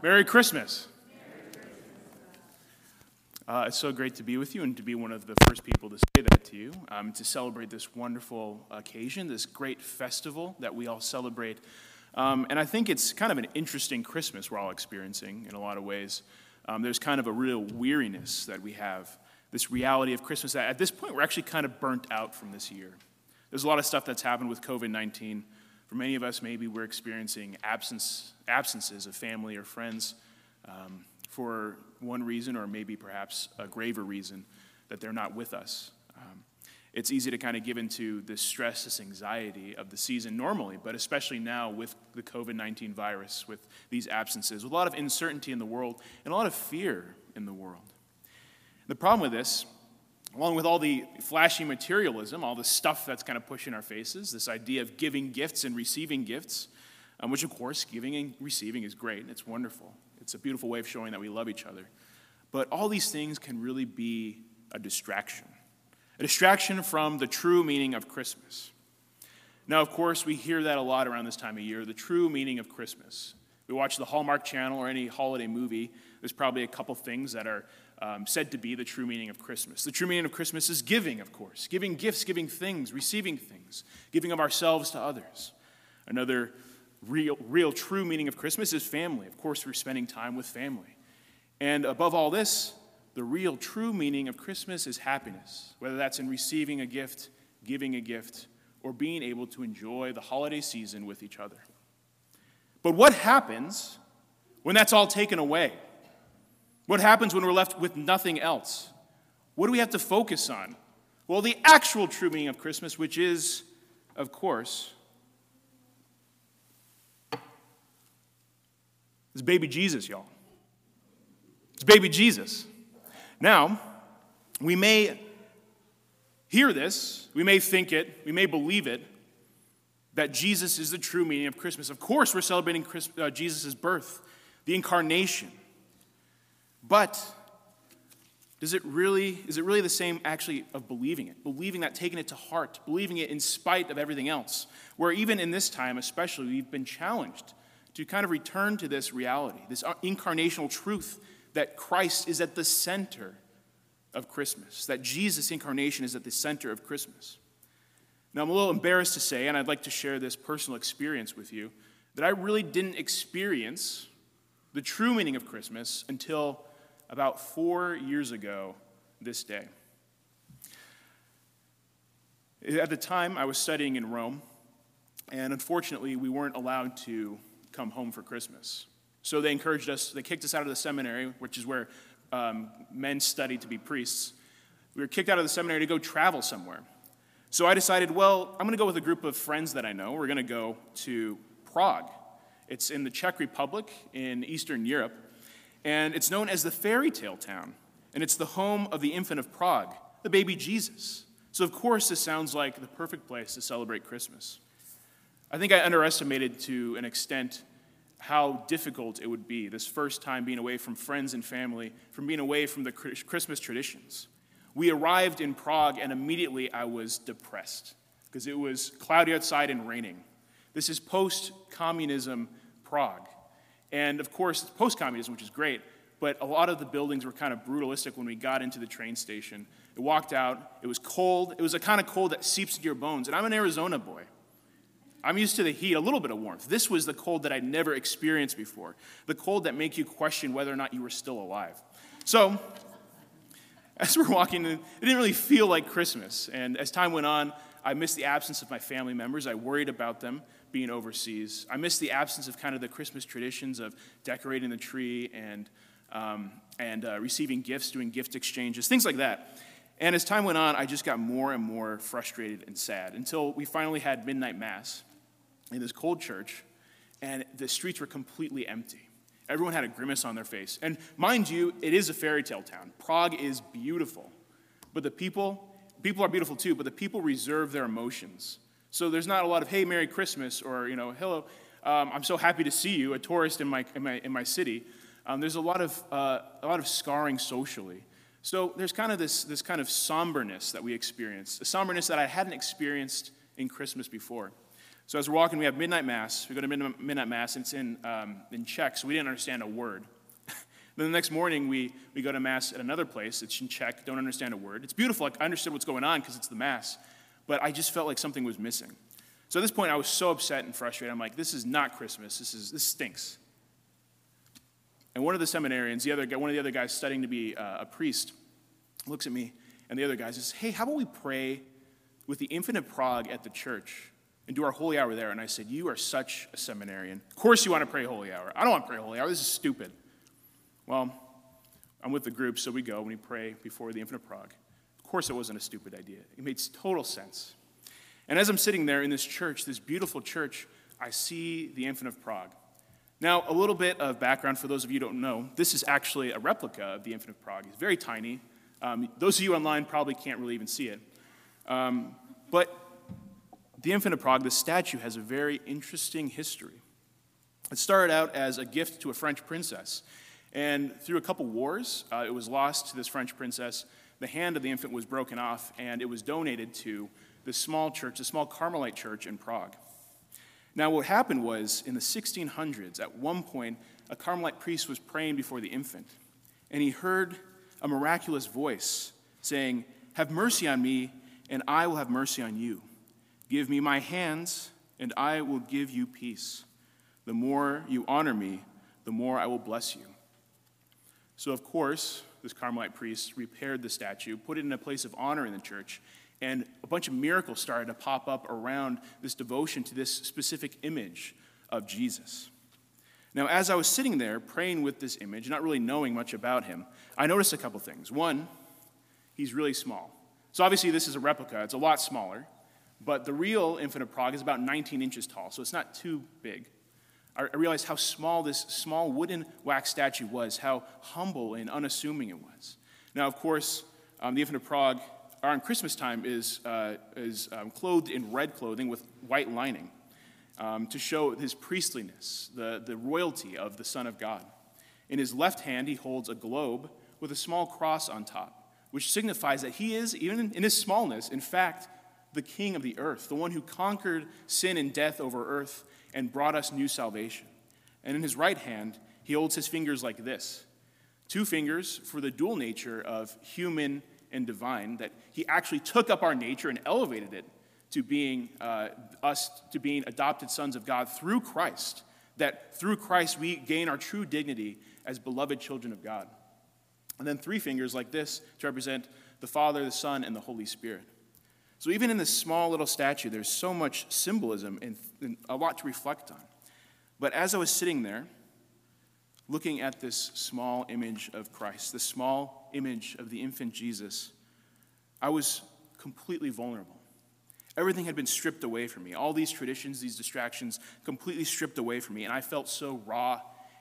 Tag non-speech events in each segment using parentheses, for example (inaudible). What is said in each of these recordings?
Merry Christmas. Uh, it's so great to be with you and to be one of the first people to say that to you, um, to celebrate this wonderful occasion, this great festival that we all celebrate. Um, and I think it's kind of an interesting Christmas we're all experiencing in a lot of ways. Um, there's kind of a real weariness that we have, this reality of Christmas that at this point we're actually kind of burnt out from this year. There's a lot of stuff that's happened with COVID 19. For many of us, maybe we're experiencing absence, absences of family or friends um, for one reason, or maybe perhaps a graver reason that they're not with us. Um, it's easy to kind of give into this stress, this anxiety of the season normally, but especially now with the COVID 19 virus, with these absences, with a lot of uncertainty in the world, and a lot of fear in the world. The problem with this along with all the flashy materialism, all the stuff that's kind of pushing our faces, this idea of giving gifts and receiving gifts, um, which of course, giving and receiving is great and it's wonderful. It's a beautiful way of showing that we love each other. But all these things can really be a distraction, a distraction from the true meaning of Christmas. Now, of course, we hear that a lot around this time of year the true meaning of Christmas. We watch the Hallmark Channel or any holiday movie, there's probably a couple things that are um, said to be the true meaning of Christmas. The true meaning of Christmas is giving, of course, giving gifts, giving things, receiving things, giving of ourselves to others. Another real, real true meaning of Christmas is family. Of course, we're spending time with family. And above all this, the real true meaning of Christmas is happiness, whether that's in receiving a gift, giving a gift, or being able to enjoy the holiday season with each other. But what happens when that's all taken away? What happens when we're left with nothing else? What do we have to focus on? Well, the actual true meaning of Christmas, which is, of course, it's baby Jesus, y'all. It's baby Jesus. Now, we may hear this, we may think it, we may believe it, that Jesus is the true meaning of Christmas. Of course, we're celebrating uh, Jesus' birth, the incarnation. But does it really, is it really the same actually of believing it? Believing that, taking it to heart, believing it in spite of everything else. Where even in this time, especially, we've been challenged to kind of return to this reality, this uh, incarnational truth that Christ is at the center of Christmas, that Jesus' incarnation is at the center of Christmas. Now, I'm a little embarrassed to say, and I'd like to share this personal experience with you, that I really didn't experience the true meaning of Christmas until about four years ago this day. At the time, I was studying in Rome, and unfortunately, we weren't allowed to come home for Christmas. So they encouraged us, they kicked us out of the seminary, which is where um, men study to be priests. We were kicked out of the seminary to go travel somewhere. So I decided, well, I'm going to go with a group of friends that I know. We're going to go to Prague. It's in the Czech Republic in Eastern Europe and it's known as the fairy tale town. And it's the home of the infant of Prague, the baby Jesus. So, of course, this sounds like the perfect place to celebrate Christmas. I think I underestimated to an extent how difficult it would be this first time being away from friends and family, from being away from the Christmas traditions. We arrived in Prague, and immediately I was depressed because it was cloudy outside and raining. This is post communism Prague. And of course, post communism, which is great, but a lot of the buildings were kind of brutalistic when we got into the train station. It walked out, it was cold. It was a kind of cold that seeps into your bones. And I'm an Arizona boy. I'm used to the heat, a little bit of warmth. This was the cold that I'd never experienced before, the cold that make you question whether or not you were still alive. So, (laughs) as we're walking, in, it didn't really feel like Christmas. And as time went on, I missed the absence of my family members. I worried about them being overseas. I miss the absence of kind of the Christmas traditions of decorating the tree and, um, and uh, receiving gifts, doing gift exchanges, things like that. And as time went on, I just got more and more frustrated and sad until we finally had midnight mass in this cold church, and the streets were completely empty. Everyone had a grimace on their face. And mind you, it is a fairy tale town. Prague is beautiful. But the people, people are beautiful too, but the people reserve their emotions. So there's not a lot of, hey, Merry Christmas, or, you know, hello, um, I'm so happy to see you, a tourist in my, in my, in my city. Um, there's a lot, of, uh, a lot of scarring socially. So there's kind of this, this kind of somberness that we experience, a somberness that I hadn't experienced in Christmas before. So as we're walking, we have midnight mass. We go to midnight mass, and it's in, um, in Czech, so we didn't understand a word. (laughs) then the next morning, we, we go to mass at another place. It's in Czech, don't understand a word. It's beautiful. Like, I understood what's going on because it's the mass, but I just felt like something was missing. So at this point, I was so upset and frustrated. I'm like, this is not Christmas. This, is, this stinks. And one of the seminarians, the other one of the other guys studying to be uh, a priest, looks at me, and the other guy says, Hey, how about we pray with the infant of Prague at the church and do our holy hour there? And I said, You are such a seminarian. Of course you want to pray holy hour. I don't want to pray holy hour. This is stupid. Well, I'm with the group, so we go and we pray before the infant of Prague. Of course, it wasn't a stupid idea. It made total sense. And as I'm sitting there in this church, this beautiful church, I see the infant of Prague. Now, a little bit of background for those of you who don't know this is actually a replica of the infant of Prague. It's very tiny. Um, those of you online probably can't really even see it. Um, but the infant of Prague, the statue, has a very interesting history. It started out as a gift to a French princess. And through a couple wars, uh, it was lost to this French princess. The hand of the infant was broken off, and it was donated to this small church, a small Carmelite church in Prague. Now, what happened was in the 1600s, at one point, a Carmelite priest was praying before the infant, and he heard a miraculous voice saying, Have mercy on me, and I will have mercy on you. Give me my hands, and I will give you peace. The more you honor me, the more I will bless you. So, of course, this Carmelite priest repaired the statue, put it in a place of honor in the church, and a bunch of miracles started to pop up around this devotion to this specific image of Jesus. Now, as I was sitting there praying with this image, not really knowing much about him, I noticed a couple things. One, he's really small. So, obviously, this is a replica, it's a lot smaller, but the real Infant of Prague is about 19 inches tall, so it's not too big. I realized how small this small wooden wax statue was, how humble and unassuming it was. Now, of course, um, the Infant of Prague around Christmas time is, uh, is um, clothed in red clothing with white lining um, to show his priestliness, the, the royalty of the Son of God. In his left hand, he holds a globe with a small cross on top, which signifies that he is, even in his smallness, in fact, the king of the earth, the one who conquered sin and death over earth and brought us new salvation. And in his right hand, he holds his fingers like this two fingers for the dual nature of human and divine, that he actually took up our nature and elevated it to being uh, us, to being adopted sons of God through Christ, that through Christ we gain our true dignity as beloved children of God. And then three fingers like this to represent the Father, the Son, and the Holy Spirit. So even in this small little statue, there's so much symbolism and, and a lot to reflect on. But as I was sitting there, looking at this small image of Christ, this small image of the infant Jesus, I was completely vulnerable. Everything had been stripped away from me. All these traditions, these distractions, completely stripped away from me. And I felt so raw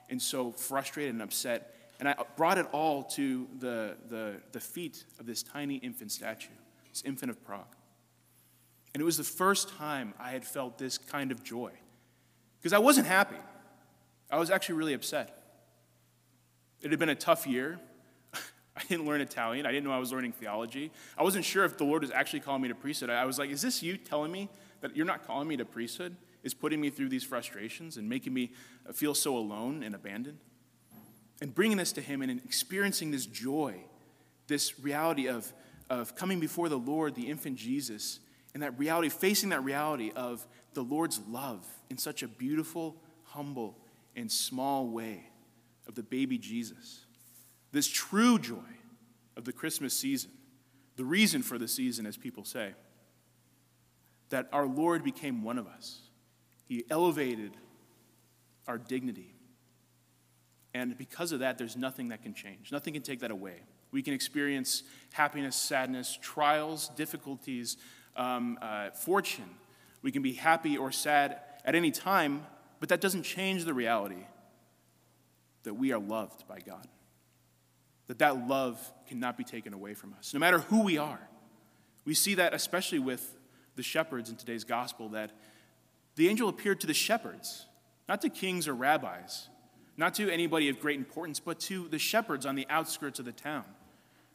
and so frustrated and upset. And I brought it all to the, the, the feet of this tiny infant statue, this infant of Prague. And it was the first time I had felt this kind of joy. Because I wasn't happy, I was actually really upset. It had been a tough year. (laughs) I didn't learn Italian. I didn't know I was learning theology. I wasn't sure if the Lord was actually calling me to priesthood. I was like, is this you telling me that you're not calling me to priesthood? Is putting me through these frustrations and making me uh, feel so alone and abandoned? And bringing this to Him and experiencing this joy, this reality of, of coming before the Lord, the infant Jesus, and that reality, facing that reality of the Lord's love in such a beautiful, humble, and small way of the baby Jesus. This true joy of the Christmas season, the reason for the season, as people say, that our Lord became one of us. He elevated our dignity. And because of that, there's nothing that can change. Nothing can take that away. We can experience happiness, sadness, trials, difficulties, um, uh, fortune. We can be happy or sad at any time, but that doesn't change the reality that we are loved by God. That that love cannot be taken away from us, no matter who we are. We see that especially with the shepherds in today's gospel, that the angel appeared to the shepherds, not to kings or rabbis, not to anybody of great importance, but to the shepherds on the outskirts of the town.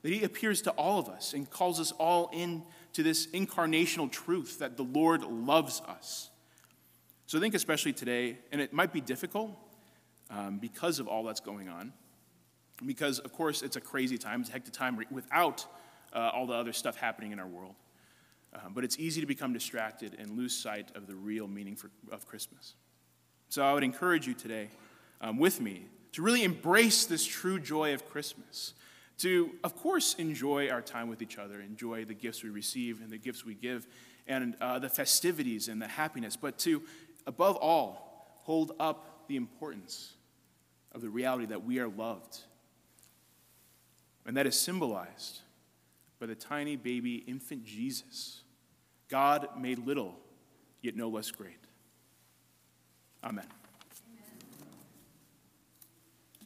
That he appears to all of us and calls us all in to this incarnational truth that the Lord loves us. So I think, especially today, and it might be difficult um, because of all that's going on, because, of course, it's a crazy time, it's a hectic time without uh, all the other stuff happening in our world. Um, but it's easy to become distracted and lose sight of the real meaning for, of Christmas. So I would encourage you today, um, with me, to really embrace this true joy of Christmas. To, of course, enjoy our time with each other, enjoy the gifts we receive and the gifts we give, and uh, the festivities and the happiness, but to, above all, hold up the importance of the reality that we are loved. And that is symbolized by the tiny baby infant Jesus, God made little, yet no less great. Amen.